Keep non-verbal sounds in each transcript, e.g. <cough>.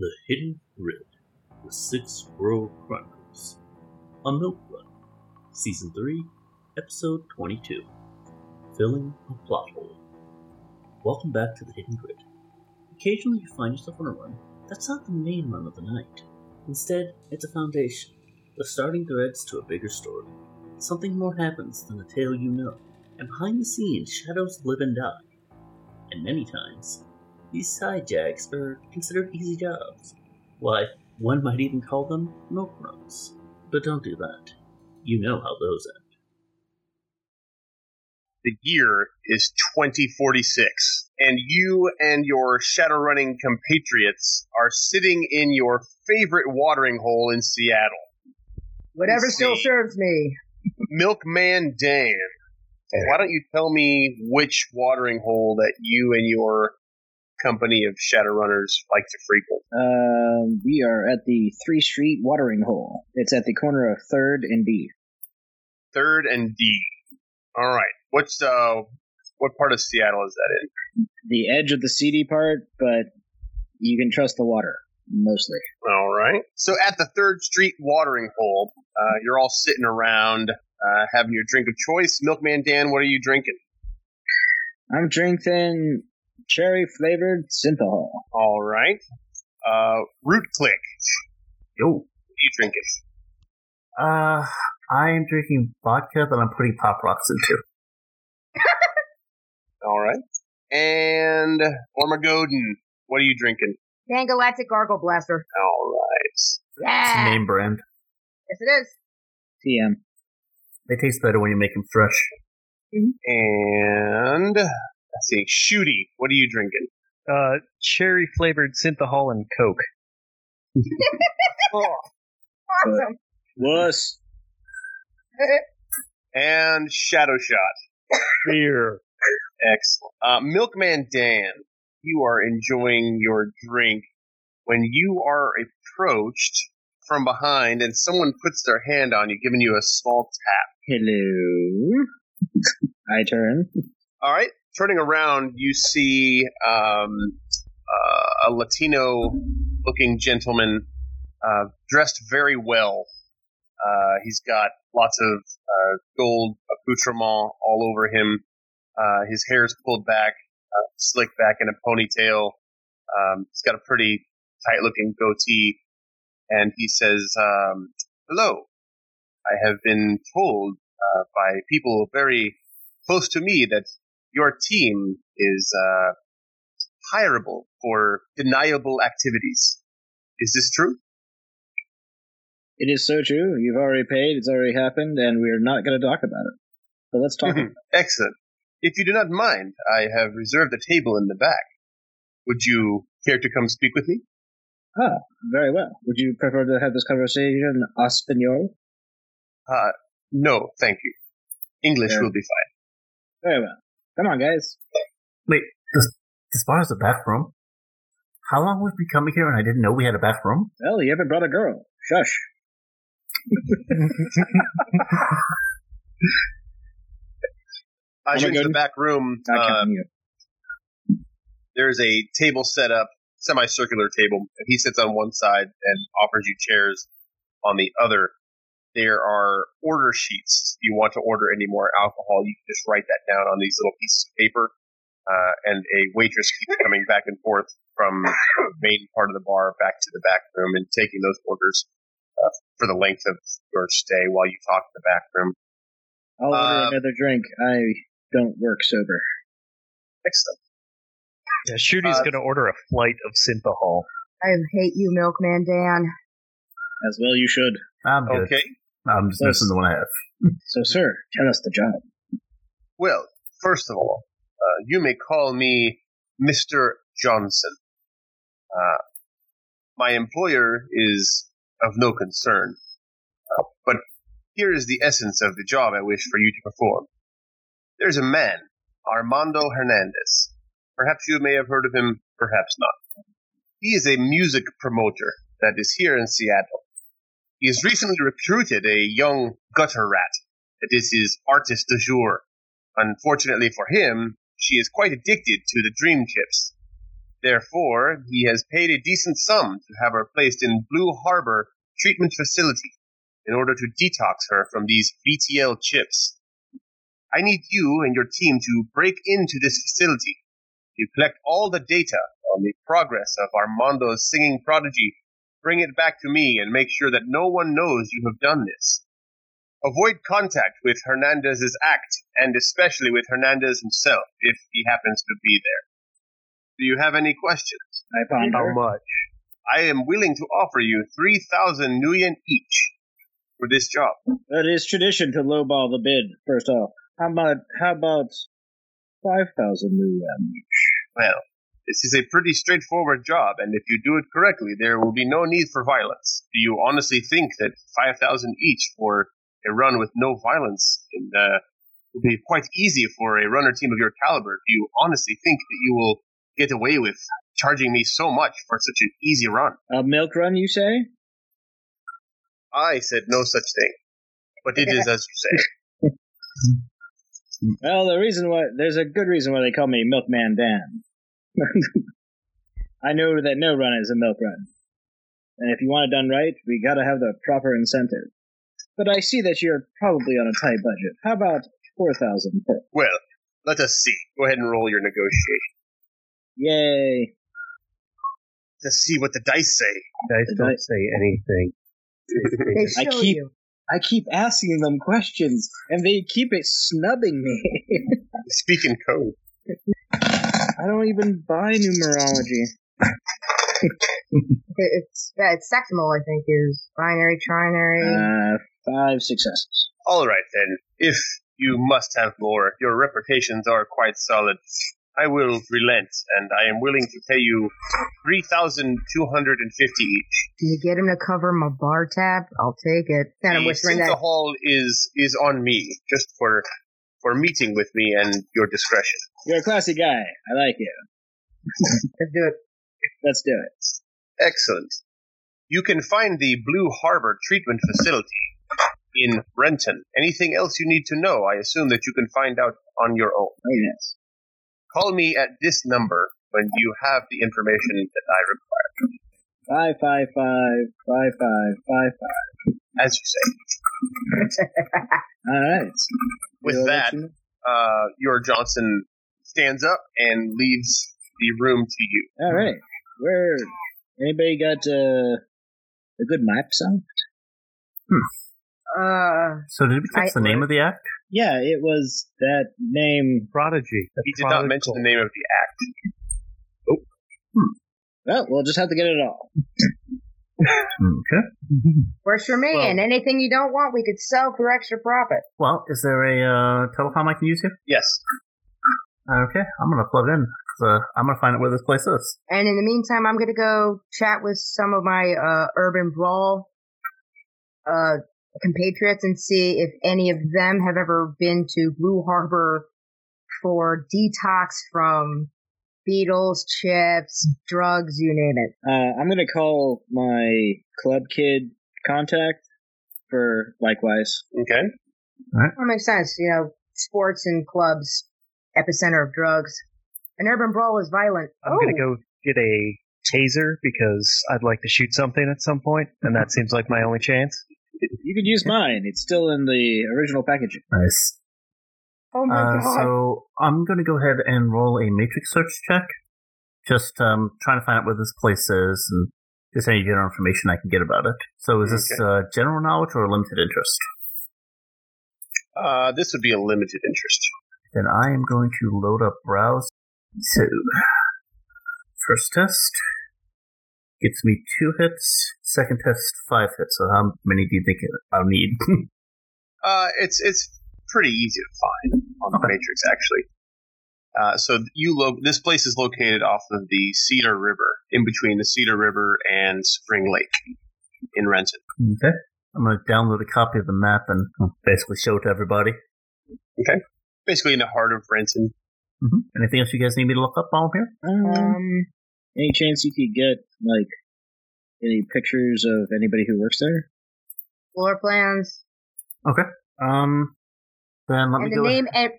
The Hidden Grid, The Sixth World Chronicles, on Milk Run, Season 3, Episode 22 Filling a Plot Hole. Welcome back to The Hidden Grid. Occasionally you find yourself on a run that's not the main run of the night. Instead, it's a foundation, the starting threads to a bigger story. Something more happens than the tale you know, and behind the scenes, shadows live and die. And many times, these side jags are considered easy jobs. Why, one might even call them milk runs. But don't do that. You know how those end. The year is 2046, and you and your Shadowrunning compatriots are sitting in your favorite watering hole in Seattle. Whatever Let's still see. serves me. Milkman Dan, why don't you tell me which watering hole that you and your company of Shadowrunners like to frequent? Um, we are at the Three Street Watering Hole. It's at the corner of Third and D. Third and D. All right. What's uh, what part of Seattle is that in? The edge of the seedy part, but you can trust the water mostly. All right. So at the Third Street watering hole, uh, you're all sitting around uh, having your drink of choice. Milkman Dan, what are you drinking? I'm drinking cherry flavored synthahol. All right. Uh, Root Click, Yo, what are you drinking? uh, I'm drinking vodka that I'm putting Pop Rocks into. <laughs> All right. And Ormagoden, what are you drinking? Pan Galactic Gargle Blaster. All right. It's a Yeah. name brand. Yes, it is. TM. They taste better when you make them fresh. And let's see, Shooty, what are you drinking? Uh, cherry flavored synthahol and Coke. <laughs> Oh, awesome. Wuss. <laughs> And Shadow Shot. Beer. Excellent. Uh, Milkman Dan, you are enjoying your drink when you are approached from behind and someone puts their hand on you, giving you a small tap. Hello. <laughs> I turn. All right. Turning around, you see um, uh, a Latino looking gentleman uh, dressed very well. Uh, he's got lots of uh, gold accoutrement all over him. Uh, his is pulled back, uh, slicked back in a ponytail. Um, he's got a pretty tight looking goatee. And he says, um, Hello. I have been told by people very close to me that your team is uh, hireable for deniable activities. Is this true? It is so true. You've already paid. It's already happened, and we're not going to talk about it. So let's talk. about it. Excellent. If you do not mind, I have reserved a table in the back. Would you care to come speak with me? Ah, very well. Would you prefer to have this conversation in Espanol? Uh, no, thank you. English Yeah. will be fine. Very well. Come on, guys. Wait, this, this bar has a back room? How long was we've been coming here and I didn't know we had a bathroom? room? Well, you haven't brought a girl. Shush. As you Oh my enter the back room, Not uh, there's a table set up, semicircular table. and He sits on one side and offers you chairs on the other. There are order sheets. If you want to order any more alcohol, you can just write that down on these little pieces of paper. Uh, and a waitress keeps coming back and forth from the main part of the bar back to the back room and taking those orders uh, for the length of your stay while you talk in the back room. I'll order uh, another drink. I don't work sober. Excellent. Yeah, Shooty's Uh, gonna order a flight of synthahol. I hate you, Milkman Dan. As well, you should. I'm good. Okay. I'm just Yes. missing the one I have. So, sir, tell us the job. Well, first of all, uh, you may call me Mr. Johnson. Uh, my employer is of no concern, uh, but here is the essence of the job I wish for you to perform. There's a man, Armando Hernandez. Perhaps you may have heard of him, perhaps not. He is a music promoter that is here in Seattle. He has recently recruited a young gutter rat that is his artist du jour. Unfortunately for him, she is quite addicted to the dream chips. Therefore, he has paid a decent sum to have her placed in Blue Harbor Treatment Facility in order to detox her from these BTL chips. I need you and your team to break into this facility to collect all the data on the progress of Armando's singing prodigy, bring it back to me, and make sure that no one knows you have done this. Avoid contact with Hernandez's act, and especially with Hernandez himself, if he happens to be there. Do you have any questions? I ponder. How much? I am willing to offer you 3,000 nuyen each for this job. It is tradition to lowball the bid. First off, how about how about five thousand nuyen? Well, this is a pretty straightforward job, and if you do it correctly, there will be no need for violence. Do you honestly think that 5,000 each for a run with no violence and, uh, will be quite easy for a runner team of your caliber? Do you honestly think that you will get away with charging me so much for such an easy run? A milk run, you say? I said no such thing, but it is as you say. <laughs> <laughs> Well, the reason why there's a good reason why they call me Milkman Dan. <laughs> I know that no run is a milk run, and if you want it done right, we gotta have the proper incentive. But I see that you're probably on a tight budget. How about four thousand? Well, let us see. Go ahead and roll your negotiation. Yay! Let's see what the dice say. Dice Did don't I- say anything. They I keep- you. I keep asking them questions, and they keep it snubbing me. Speaking code. I don't even buy numerology. <laughs> It's yeah, it's sexmal. I think is binary, trinary. Uh, five successes. All right then. If you must have more, your reputations are quite solid. I will relent, and I am willing to pay you three thousand two hundred and fifty each. Can you get him to cover my bar tab? I'll take it. Then I'm the whispering Cinta that. Hall is is on me, just for for meeting with me and your discretion. You're a classy guy. I like you. Let's do it. Let's do it. Excellent. You can find the Blue Harbor Treatment Facility in Renton. Anything else you need to know, I assume that you can find out on your own. Oh yes. Call me at this number when you have the information that I require. Five five five five five five five. As you say. All right. With We'll let that, you uh, your Johnson stands up and leaves the room to you. All right. Where? Anybody got uh, a good map sound? Uh, So did we catch I- the name of the act? Yeah, it was that name. Prodigy. He did not mention the name of the act. Oh. Well, we'll just have to get it all. Okay. works for me. Well- and anything you don't want, we could sell for extra profit. Well, is there a uh, telecom I can use here? Yes. Okay, I'm gonna plug in. Uh, I'm gonna find out where this place is. And in the meantime, I'm gonna go chat with some of my uh, urban brawl uh, compatriots and see if any of them have ever been to Blue Harbor for detox from beetles, chips, drugs, you name it. Uh, I'm gonna call my club kid contact for likewise. Okay. That makes sense. You know, sports and clubs, epicenter of drugs. An urban brawl is violent. I'm oh, gonna go get a taser because I'd like to shoot something at some point, and that seems like my only chance. You could use mine. It's still in the original packaging. Nice. Oh my Uh, god. so I'm gonna go ahead and roll a matrix search check. Just um, trying to find out where this place is and just any general information I can get about it. So is this uh, general knowledge or limited interest? Uh, this would be a limited interest. Then I am going to load up browse. So, first test gets me two hits. Second test, five hits. So how many do you think I'll need? <laughs> Uh, it's it's pretty easy to find on the Okay. Matrix, actually. Uh, so you lo- this place is located off of the Cedar River, in between the Cedar River and Spring Lake, in Renton. okay. I'm going to download a copy of the map and basically show it to everybody. Okay. Basically, in the heart of Renton. hmm Anything else you guys need me to look up while I'm here? Um, any chance you could get like any pictures of anybody who works there? floor plans Okay. Um. Then let and me the go. name and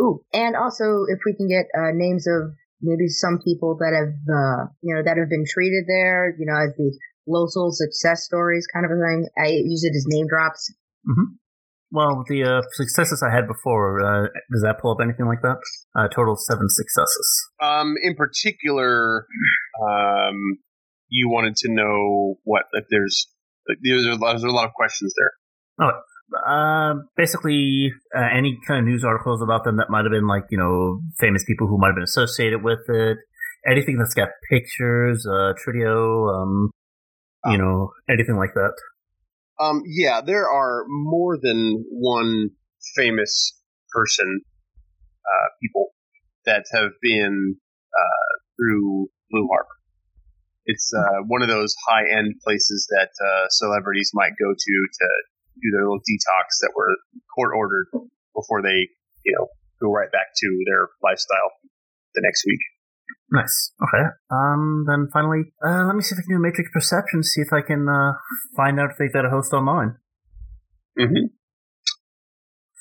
ooh, and also if we can get uh, names of maybe some people that have, uh, you know, that have been treated there, you know, as the local success stories kind of a thing. I use it as name drops. Well, the uh, successes I had before, uh, does that pull up anything like that? Uh, total of seven successes. Um, in particular, um, you wanted to know what if there's there's a lot, there's a lot of questions there. Uh, basically, uh, any kind of news articles about them that might have been like, you know, famous people who might have been associated with it. Anything that's got pictures, uh, Trio, um, you know, anything like that. Um, yeah, there are more than one famous person, uh, people that have been uh, through Blue Harbor. It's uh, one of those high end places that uh, celebrities might go to to do their little detox that were court ordered before they, you know, go right back to their lifestyle the next week. Nice. Okay. Um, then finally, uh, let me see if I can do Matrix Perception, see if I can, uh, find out if they've got a host online. Mm-hmm.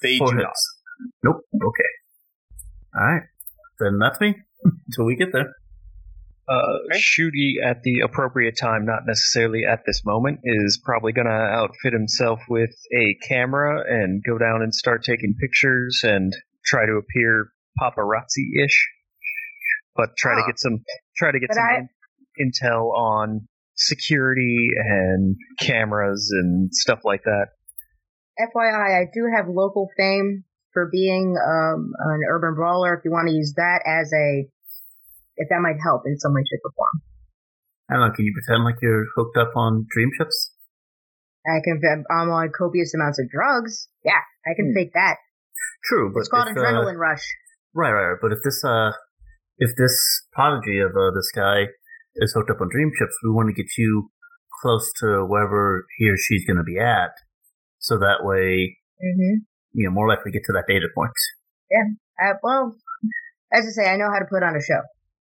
They Four do not. hits. Nope. Okay. Alright. Then that's me. <laughs> Until we get there. Uh, Okay. Shooty at the appropriate time, not necessarily at this moment, is probably going to outfit himself with a camera and go down and start taking pictures and try to appear paparazzi ish, but try to Ah. get some try to get But some I- in- intel on security and cameras and stuff like that. FYI, I do have local fame for being um, an urban brawler. If you want to use that as a, if that might help in some way, shape, or form, I don't know, can you pretend like you're hooked up on dream chips? I can. I'm on copious amounts of drugs. Yeah, I can Hmm. fake that. True, but It's called if, adrenaline uh, rush. right, right, right. But if this, uh, if this prodigy of uh, this guy is hooked up on dream chips, we want to get you close to wherever he or she's going to be at, so that way, hmm you know, more likely get to that data point. Uh, well, as I say, I know how to put on a show.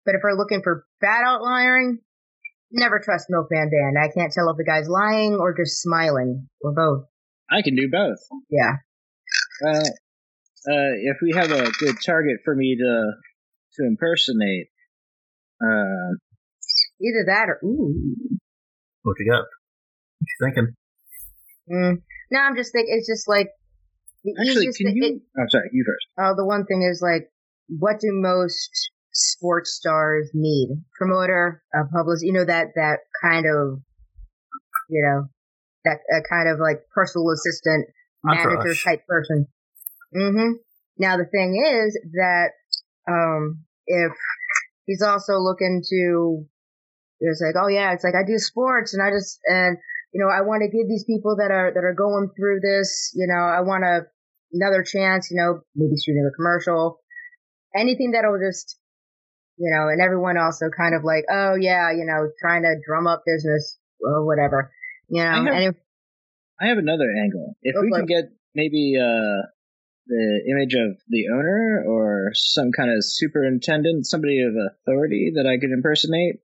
But if we're looking for bad outliering, never trust Milkman Dan. I can't tell if the guy's lying or just smiling, or both. I can do both. Yeah. Well, uh, if we have a good target for me to to impersonate, uh, Either that or, ooh. What you got? What you thinking? Mm. No, I'm just thinking, it's just like, the actually, easiest can thing- you? it- oh, sorry, you first. Uh, the one thing is like, what do most sports stars need? Promoter, a publicist, you know, that, that kind of, you know, that uh, kind of like personal assistant, manager type person. hmm Now the thing is that, um, if he's also looking to, it's like, oh yeah, it's like I do sports and I just, and, you know, I want to give these people that are, that are going through this, you know, I want to, another chance, you know, maybe shooting a commercial, anything that'll just, you know, and everyone also kind of like, oh yeah, you know, trying to drum up business or whatever, you know, I have- and if, I have another angle. If we for can get maybe uh, the image of the owner or some kind of superintendent, somebody of authority that I could impersonate,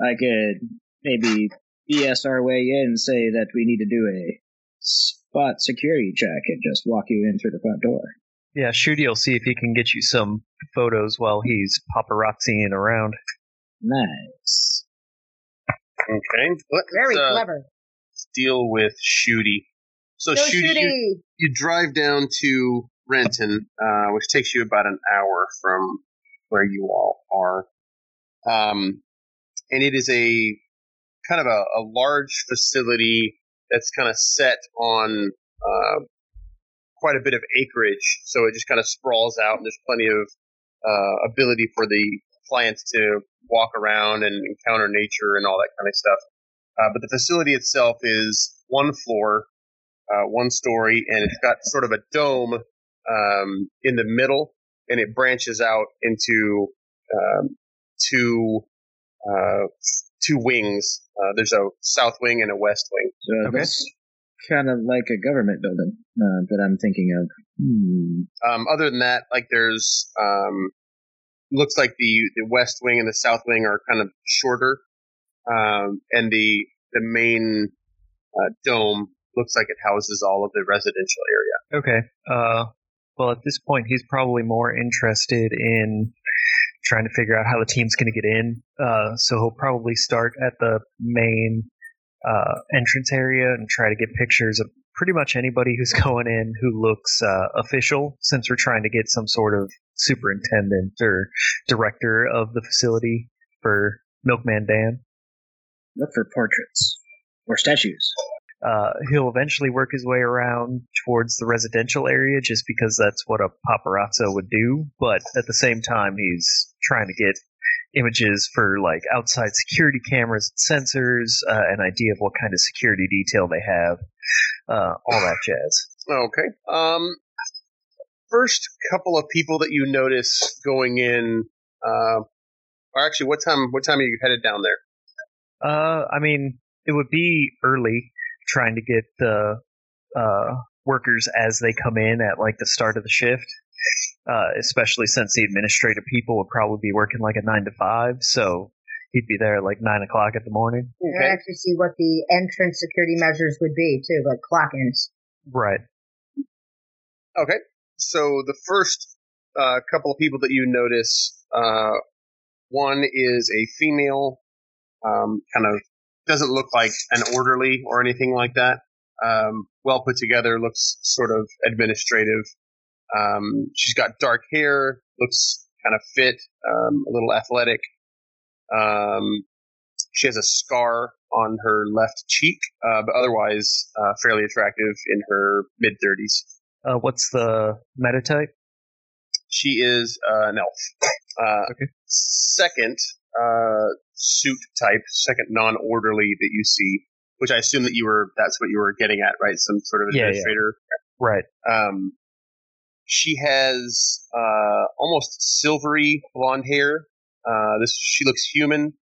I could maybe BS our way in and say that we need to do a spot security check and just walk you in through the front door. Yeah, Shooty will see if he can get you some photos while he's paparazziing around. Nice. Okay, let's very uh, clever. deal with Shooty. So Go Shooty, you, you drive down to Renton, uh, which takes you about an hour from where you all are. Um, and it is a kind of a, a large facility that's kind of set on uh, quite a bit of acreage. So it just kind of sprawls out, and there's plenty of uh, ability for the clients to walk around and encounter nature and all that kind of stuff. Uh, but the facility itself is one floor, uh, one story, and it's got sort of a dome um, in the middle, and it branches out into um, two uh, two wings. Uh, there's a south wing and a west wing. So Okay. This kind of like a government building uh, that I'm thinking of. Hmm. Um, other than that, like there's um, looks like the the west wing and the south wing are kind of shorter, um, and the the main uh, dome looks like it houses all of the residential area. Okay. Uh, well, at this point, he's probably more interested in trying to figure out how the team's going to get in. Uh, so he'll probably start at the main uh, entrance area and try to get pictures of pretty much anybody who's <laughs> going in who looks uh, official, since we're trying to get some sort of superintendent or director of the facility for Milkman Dan. Look for portraits or statues. Uh, he'll eventually work his way around towards the residential area just because that's what a paparazzo would do. But at the same time, he's trying to get images for like outside security cameras and sensors, uh, an idea of what kind of security detail they have, uh, all that jazz. Okay. Um, first couple of people that you notice going in, uh, or actually, what time? What time are you headed down there? Uh, I mean, it would be early trying to get the uh, workers as they come in at like the start of the shift. Uh, especially since the administrative people would probably be working like a nine to five, so he'd be there at like nine o'clock at the morning. You can actually see what the entrance security measures would be too, like clock ins. Right. Okay. So the first uh, couple of people that you notice, uh, one is a female, um, kind of doesn't look like an orderly or anything like that. Um, well put together, looks sort of administrative. Um, she's got dark hair, looks kind of fit, um, a little athletic. Um, she has a scar on her left cheek, uh, but otherwise uh, fairly attractive in her mid 30s. Uh, what's the meta type? She is uh, an elf. Uh, Okay. Second uh, suit type, second non-orderly that you see, which I assume that you were that's what you were getting at, right? Some sort of Yeah, yeah. administrator. Right. Um, she has uh, almost silvery blonde hair. Uh, this she looks human,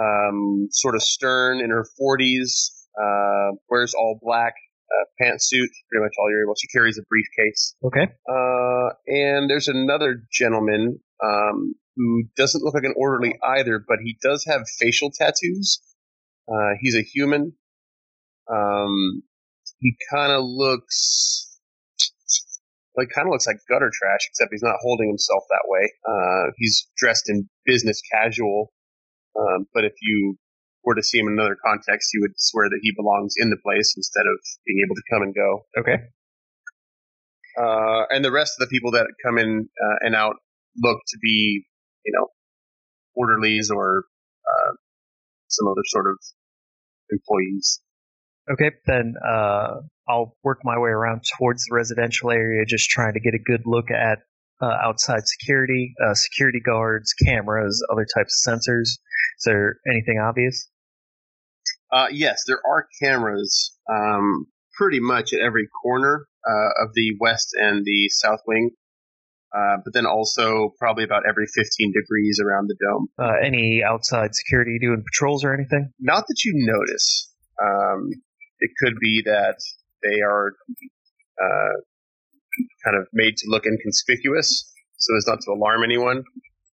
um, sort of stern in her forties. Uh, wears all black, uh, pantsuit, pretty much all you're able. She carries a briefcase. Okay. Uh, and there's another gentleman um, who doesn't look like an orderly either, but he does have facial tattoos. Uh, he's a human. Um, he kind of looks like kind of looks like gutter trash, except he's not holding himself that way. Uh, he's dressed in business casual, um, but if you were to see him in another context, you would swear that he belongs in the place instead of being able to come and go. Okay. Uh, and the rest of the people that come in uh, and out look to be, you know, orderlies or uh, some other sort of employees. Okay, then uh, I'll work my way around towards the residential area, just trying to get a good look at uh, outside security, uh, security guards, cameras, other types of sensors. Is there anything obvious? Uh, yes, there are cameras um, pretty much at every corner uh, of the west and the south wing, uh, but then also probably about every 15 degrees around the dome. Uh, any outside security doing patrols or anything? Not that you notice. Um, it could be that they are uh, kind of made to look inconspicuous so as not to alarm anyone,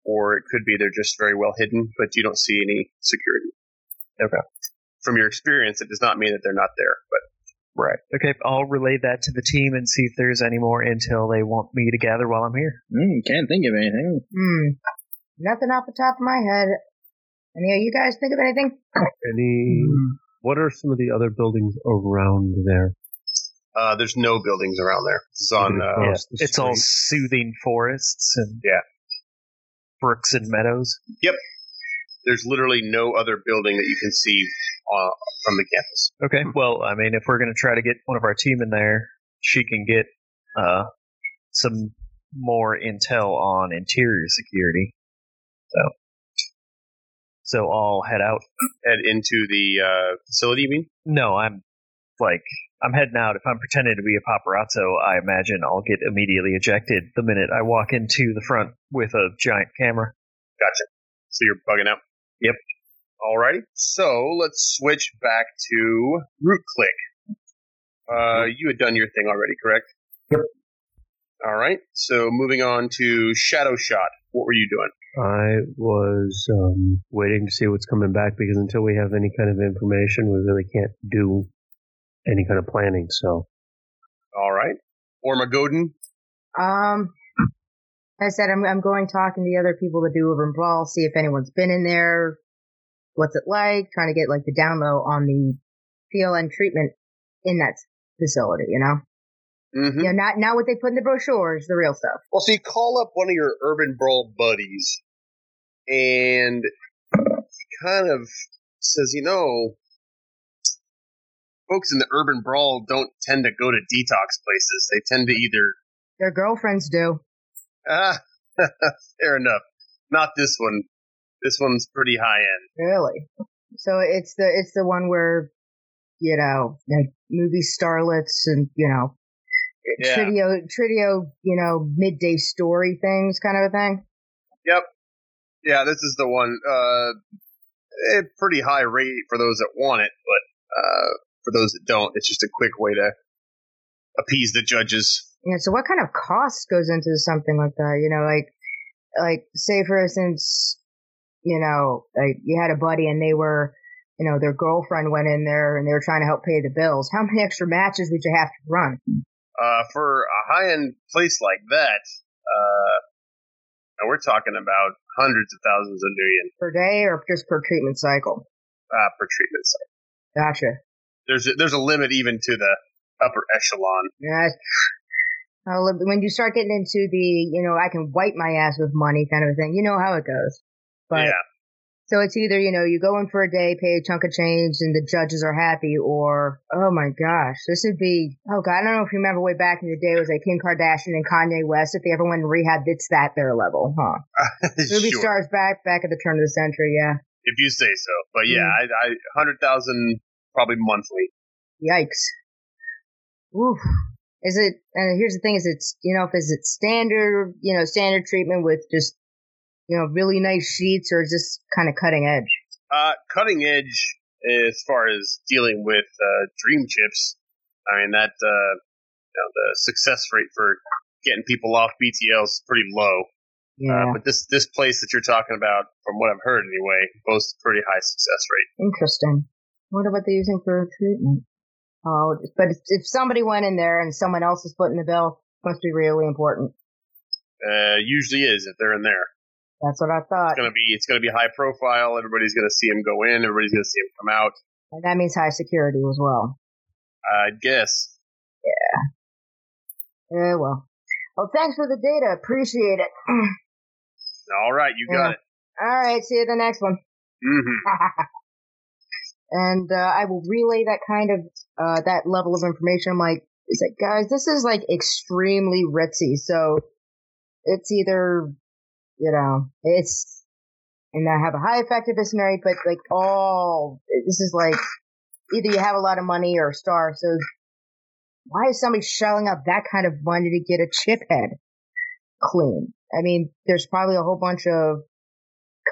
or it could be they're just very well hidden, but you don't see any security. Okay. From your experience, it does not mean that they're not there, but Right. Okay, I'll relay that to the team and see if there's any more intel they want me to gather while I'm here. Mm, can't think of anything. Hmm. Nothing off the top of my head. Any of you guys think of anything? Any? What are some of the other buildings around there? Uh, there's no buildings around there. It's on. Uh, Yeah, Across it's all soothing forests and Yeah. brooks and meadows. Yep. There's literally no other building that you can see uh, from the campus. Okay. Well, I mean, if we're going to try to get one of our team in there, she can get uh, some more intel on interior security. So, so I'll head out. Head into the uh, facility. You mean? No, I'm like I'm heading out. If I'm pretending to be a paparazzo, I imagine I'll get immediately ejected the minute I walk into the front with a giant camera. Gotcha. So you're bugging out. Yep. Alrighty. So let's switch back to Root Click. Uh, you had done your thing already, correct? Yep. All right. So moving on to Shadow Shot. What were you doing? I was um, waiting to see what's coming back because until we have any kind of information, we really can't do any kind of planning. So All right. Ormagoden. Um, I said I'm I'm going talking to the other people that do Urban Brawl, see if anyone's been in there, what's it like, trying to get like the down low on the PLN treatment in that facility, you know? Mm-hmm. You know, not not what they put in the brochures, the real stuff. Well, so you call up one of your urban brawl buddies, and he kind of says, you know, folks in the urban brawl don't tend to go to detox places. They tend to either Their girlfriends do. ah, <laughs> fair enough. Not this one. This one's pretty high end. Really? So it's the it's the one where you know like movie starlets and you know Yeah. trio you know midday story things kind of a thing. Yep. Yeah, this is the one. Uh, a pretty high rate for those that want it, but uh, for those that don't, it's just a quick way to appease the judges. Yeah. So what kind of cost goes into something like that? You know, like like say for instance, you know, like you had a buddy and they were. You know, their girlfriend went in there and they were trying to help pay the bills. How many extra matches would you have to run? Uh, for a high end place like that, uh, now we're talking about hundreds of thousands of million Per day or just per treatment cycle? uh, per treatment site. Gotcha. There's a, there's a limit even to the upper echelon. Yeah. Uh, when you start getting into the, you know, I can wipe my ass with money kind of thing, you know how it goes. But yeah, so it's either, you know, you go in for a day, pay a chunk of change, and the judges are happy, or oh my gosh, this would be oh god, I don't know if you remember way back in the day, it was like Kim Kardashian and Kanye West. If they ever went in rehab, it's that their level, huh? <laughs> Movie sure. stars back back at the turn of the century, yeah. if you say so. But yeah, Mm. I, I hundred thousand probably monthly. Yikes. Oof. Is it, and here's the thing, is it's, you know, if is it standard, you know, standard treatment with just, you know, really nice sheets or is this kind of cutting edge? Uh, cutting edge as far as dealing with uh, dream chips. I mean that uh, you know, the success rate for getting people off BTL is pretty low. Yeah. Uh, but this this place that you're talking about, from what I've heard anyway, boasts a pretty high success rate. Interesting. Wonder what they're using for treatment. Oh, but if- if somebody went in there and someone else is footing the bill, must be really important. Uh, usually is if they're in there. That's what I thought. It's gonna be it's gonna be high profile. Everybody's gonna see him go in. Everybody's gonna see him come out. And that means high security as well. I guess. Yeah, Yeah. well. Well, thanks for the data. Appreciate it. <clears throat> All right, you got Yeah. it. All right. See you at the next one. hmm <laughs> and uh, I will relay that kind of uh, that level of information. I'm like, is like, guys, this is like extremely ritzy. So it's either, you know, it's and I have a high effectiveness rate, but like all this is like either you have a lot of money or a star. So why is somebody shelling out that kind of money to get a chip head clean? I mean, there's probably a whole bunch of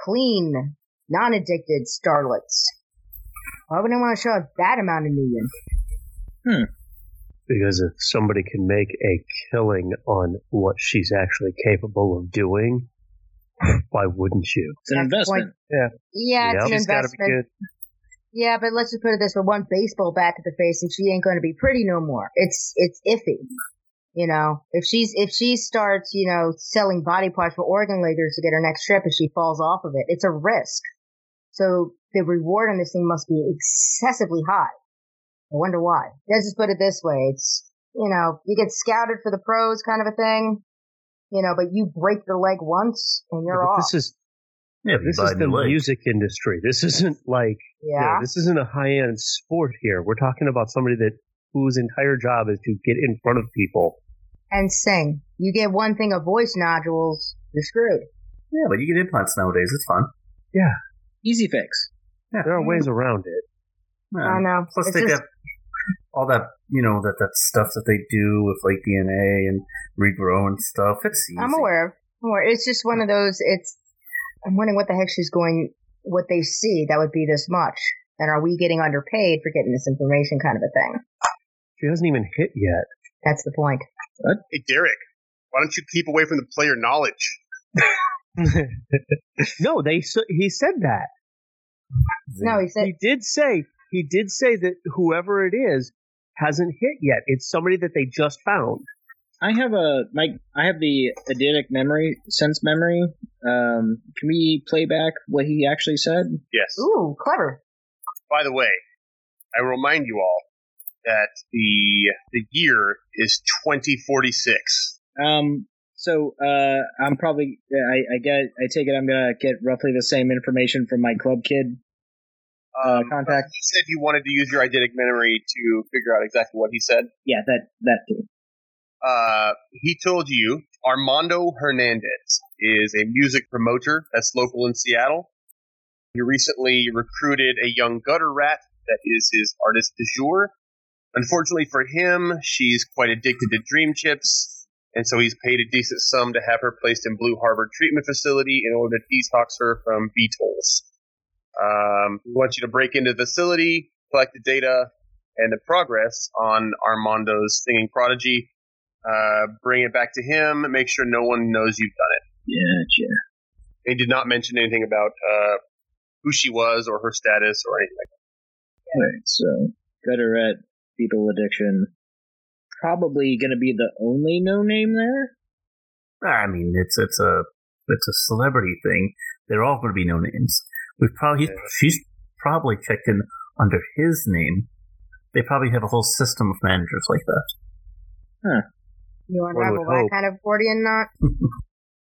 clean, non-addicted starlets. Why would I want to show out that amount of million? Hmm. Because if somebody can make a killing on what she's actually capable of doing, why wouldn't you? It's an That's the point. investment. Yeah, Yeah, it's Yep. an She's be investment. good. Yeah, but let's just put it this way: one baseball bat to the face, and she ain't going to be pretty no more. It's it's iffy, you know. If she's if she starts, you know, selling body parts for organ leaders to get her next trip, if she falls off of it, it's a risk. So the reward on this thing must be excessively high. I wonder why. Let's just put it this way: it's you know, you get scouted for the pros, kind of a thing. You know, but you break the leg once and you're But off. this is Yeah, this is the leg. music industry. This isn't like you know, yeah. this isn't a high end sport here. We're talking about somebody that whose entire job is to get in front of people. and sing. You get one thing of voice nodules, you're screwed. Yeah, but you get implants nowadays. It's fun. Easy fix. Yeah. There are ways around it. Yeah. I know. Plus, It's they just- got all that you know that that stuff that they do with like DNA and regrow and stuff. It's easy. I'm aware of. I'm aware. It's just one of those. It's. I'm wondering what the heck she's going. What they see that would be this much, and are we getting underpaid for getting this information, kind of a thing? She hasn't even hit yet. That's the point. Hey, Derek, why don't you keep away from the player knowledge? <laughs> <laughs> no, they s- he said that. No, he said He did say he did say that whoever it is hasn't hit yet. It's somebody that they just found. I have a my I have the eidetic memory sense memory. Um, can we play back what he actually said? Yes. Ooh, clever. By the way, I remind you all that the the year is 2046. Um, so uh, I'm probably I, I get I take it I'm gonna get roughly the same information from my club kid. Uh, contact. You said you wanted to use your eidetic memory to figure out exactly what he said. Yeah, that that too. Uh, he told you Armando Hernandez is a music promoter that's local in Seattle. He recently recruited a young gutter rat that is his artist du jour. Unfortunately for him, she's quite addicted to dream chips, and so he's paid a decent sum to have her placed in Blue Harbor Treatment Facility in order to detox her from beetles. Um, we want you to break into the facility, collect the data and the progress on Armando's singing prodigy, uh, bring it back to him, make sure no one knows you've done it. Gotcha. He did not mention anything about uh, who she was or her status or anything like that. Alright, so Gutterette, beetle addiction. Probably gonna be the only no name there. I mean, it's it's a it's a celebrity thing. They're all going to be no names. We've probably he's, she's probably checked in under his name. They probably have a whole system of managers like that. You want to have would that hope. kind of Gordian knot? <laughs>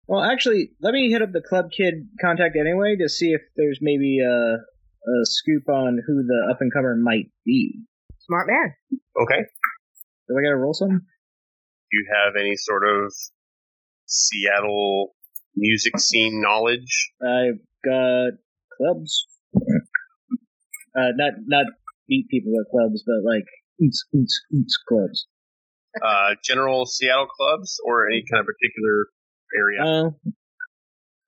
Well, actually, let me hit up the club kid contact anyway to see if there's maybe a, a scoop on who the up and comer might be. Smart man. Okay. Do I gotta roll some? Do you have any sort of Seattle music scene knowledge? I've got clubs. Uh, not not beat people at clubs, but like oots, oots, oots clubs. Uh, general Seattle clubs or any kind of particular area? Uh,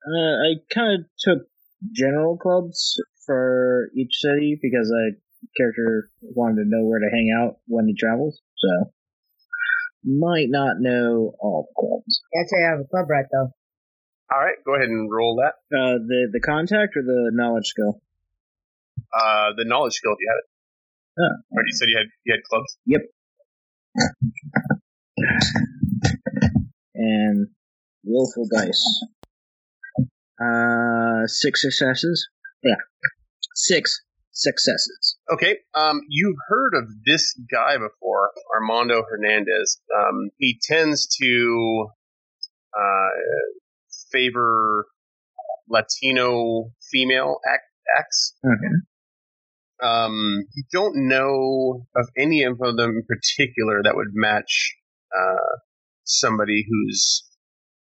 uh, I kind of took general clubs for each city because a character wanted to know where to hang out when he travels. So might not know all the clubs. I'd say I have a club rat though. All right, go ahead and roll that. Uh, the the contact or the knowledge skill. Uh, the knowledge skill, if you have it. Oh. Or you said you had you had clubs. Yep. and willful dice. Uh, six successes. Yeah, six successes. Okay. Um, you've heard of this guy before, Armando Hernandez. Um, he tends to uh, favor Latino female act- acts. Okay. Um, you don't know of any of them in particular that would match uh, somebody who's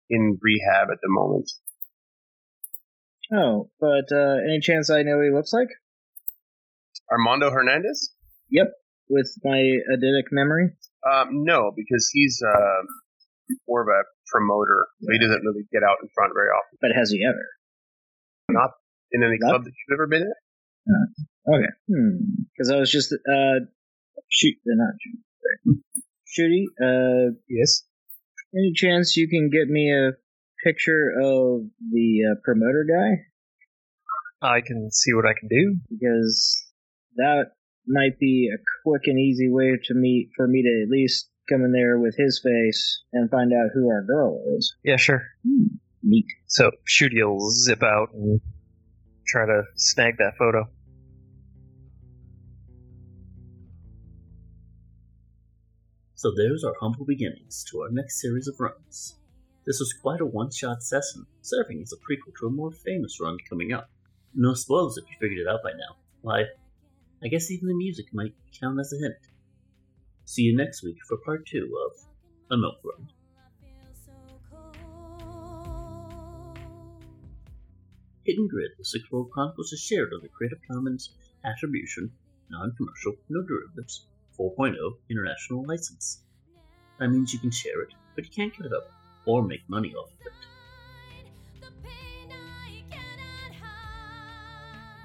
in rehab at the moment. Oh, but uh, any chance I know what he looks like Armando Hernandez? Yep, with my eidetic memory? Um, no, because he's um, more of a promoter. So he doesn't really get out in front very often. But has he ever? Not in any Not- club that you've ever been in? Okay. Hmm. Because I was just uh, shoot, uh, not shoot. Shooty, uh, Yes. any chance you can get me a picture of the uh, promoter guy? I can see what I can do. because that might be a quick and easy way to meet for me to at least come in there with his face and find out who our girl is. Yeah, sure. Hmm, neat. So Shooty will zip out and try to snag that photo. So there's our humble beginnings to our next series of runs. This was quite a one-shot session, serving as a prequel to a more famous run coming up. No spoilers if you figured it out by now. Why, I guess even the music might count as a hint. See you next week for part two of A Milk Run. Hidden Grid, the Sixth World Chronicles is shared under Creative Commons Attribution, Non-Commercial, No Derivatives, 4.0 International License. That means you can share it, but you can't give it up or make money off of it.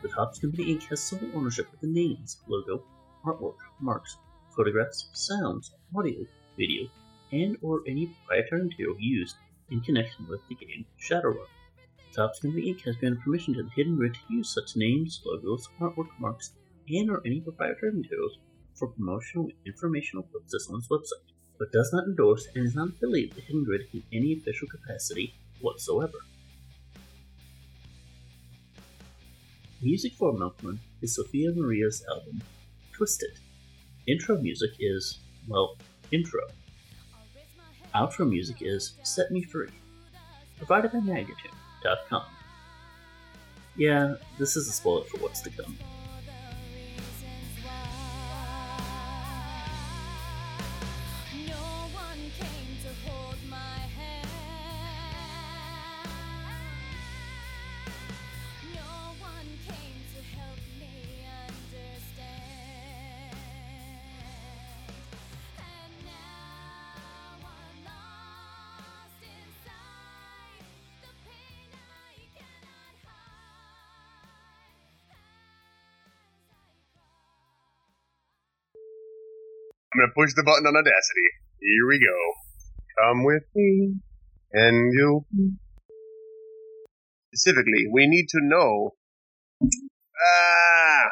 The Topps Company Inc. has sole ownership of the names, logo, artwork, marks, photographs, sounds, audio, video, and or any proprietary material used in connection with the game Shadowrun. Topps Company Inc. has granted permission to the Hidden Grid to use such names, logos, artwork, marks, and or any proprietary materials for promotional and informational purposes on its website. but does not endorse and is not affiliated with the Hidden Grid in any official capacity whatsoever. Music for Milkman is Sophia Maria's album, Twisted. Intro music is, well, intro. Outro music is Set Me Free, provided by Magnitude.com. Yeah, this is a spoiler for what's to come. I'm gonna push the button on Audacity. Here we go. Come with me, and you'll. Specifically, we need to know. Ah!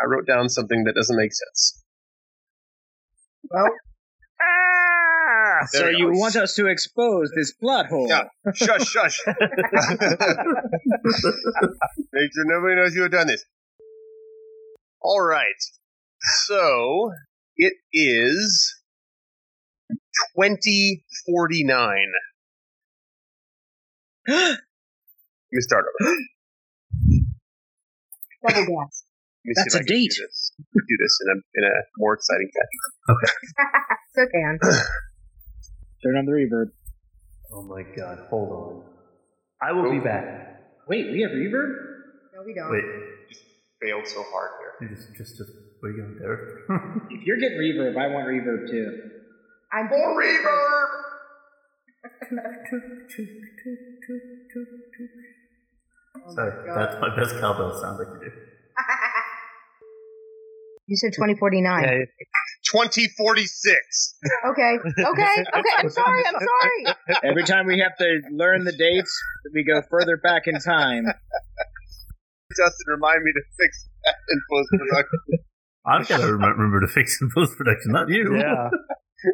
I wrote down something that doesn't make sense. Well, Ah! So There we you go. want us to expose this plot hole? Yeah. Shush, shush. <laughs> Make sure nobody knows you have done this. All right. So it is twenty forty nine. <gasps> Let me start over. double gas. Let me That's a if I can date. Do this, do this in a in a more exciting fashion. It's okay, <laughs> <clears throat> hon. Turn on the reverb. Oh my god, hold on. I will be back. Wait, we have reverb? No, we don't. Wait, Just Failed so hard here. you just, just, just, what are you doing <laughs> there? If you're getting reverb, I want reverb too. I'm More reverb. Oh Sorry, God. that's my best cowbell sound I can do. You said 2049. Yeah, Twenty forty six. Okay, okay, okay. I'm sorry. I'm sorry. Every time we have to learn the dates, we go further back in time. Justin, remind me to fix that in post production. I've got to remember to fix in post production, not you. yeah. <laughs> <laughs>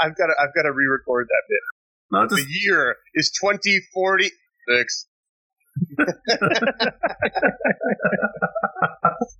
I've got to I've got to re-record that bit. No, The just year is twenty forty six. <laughs>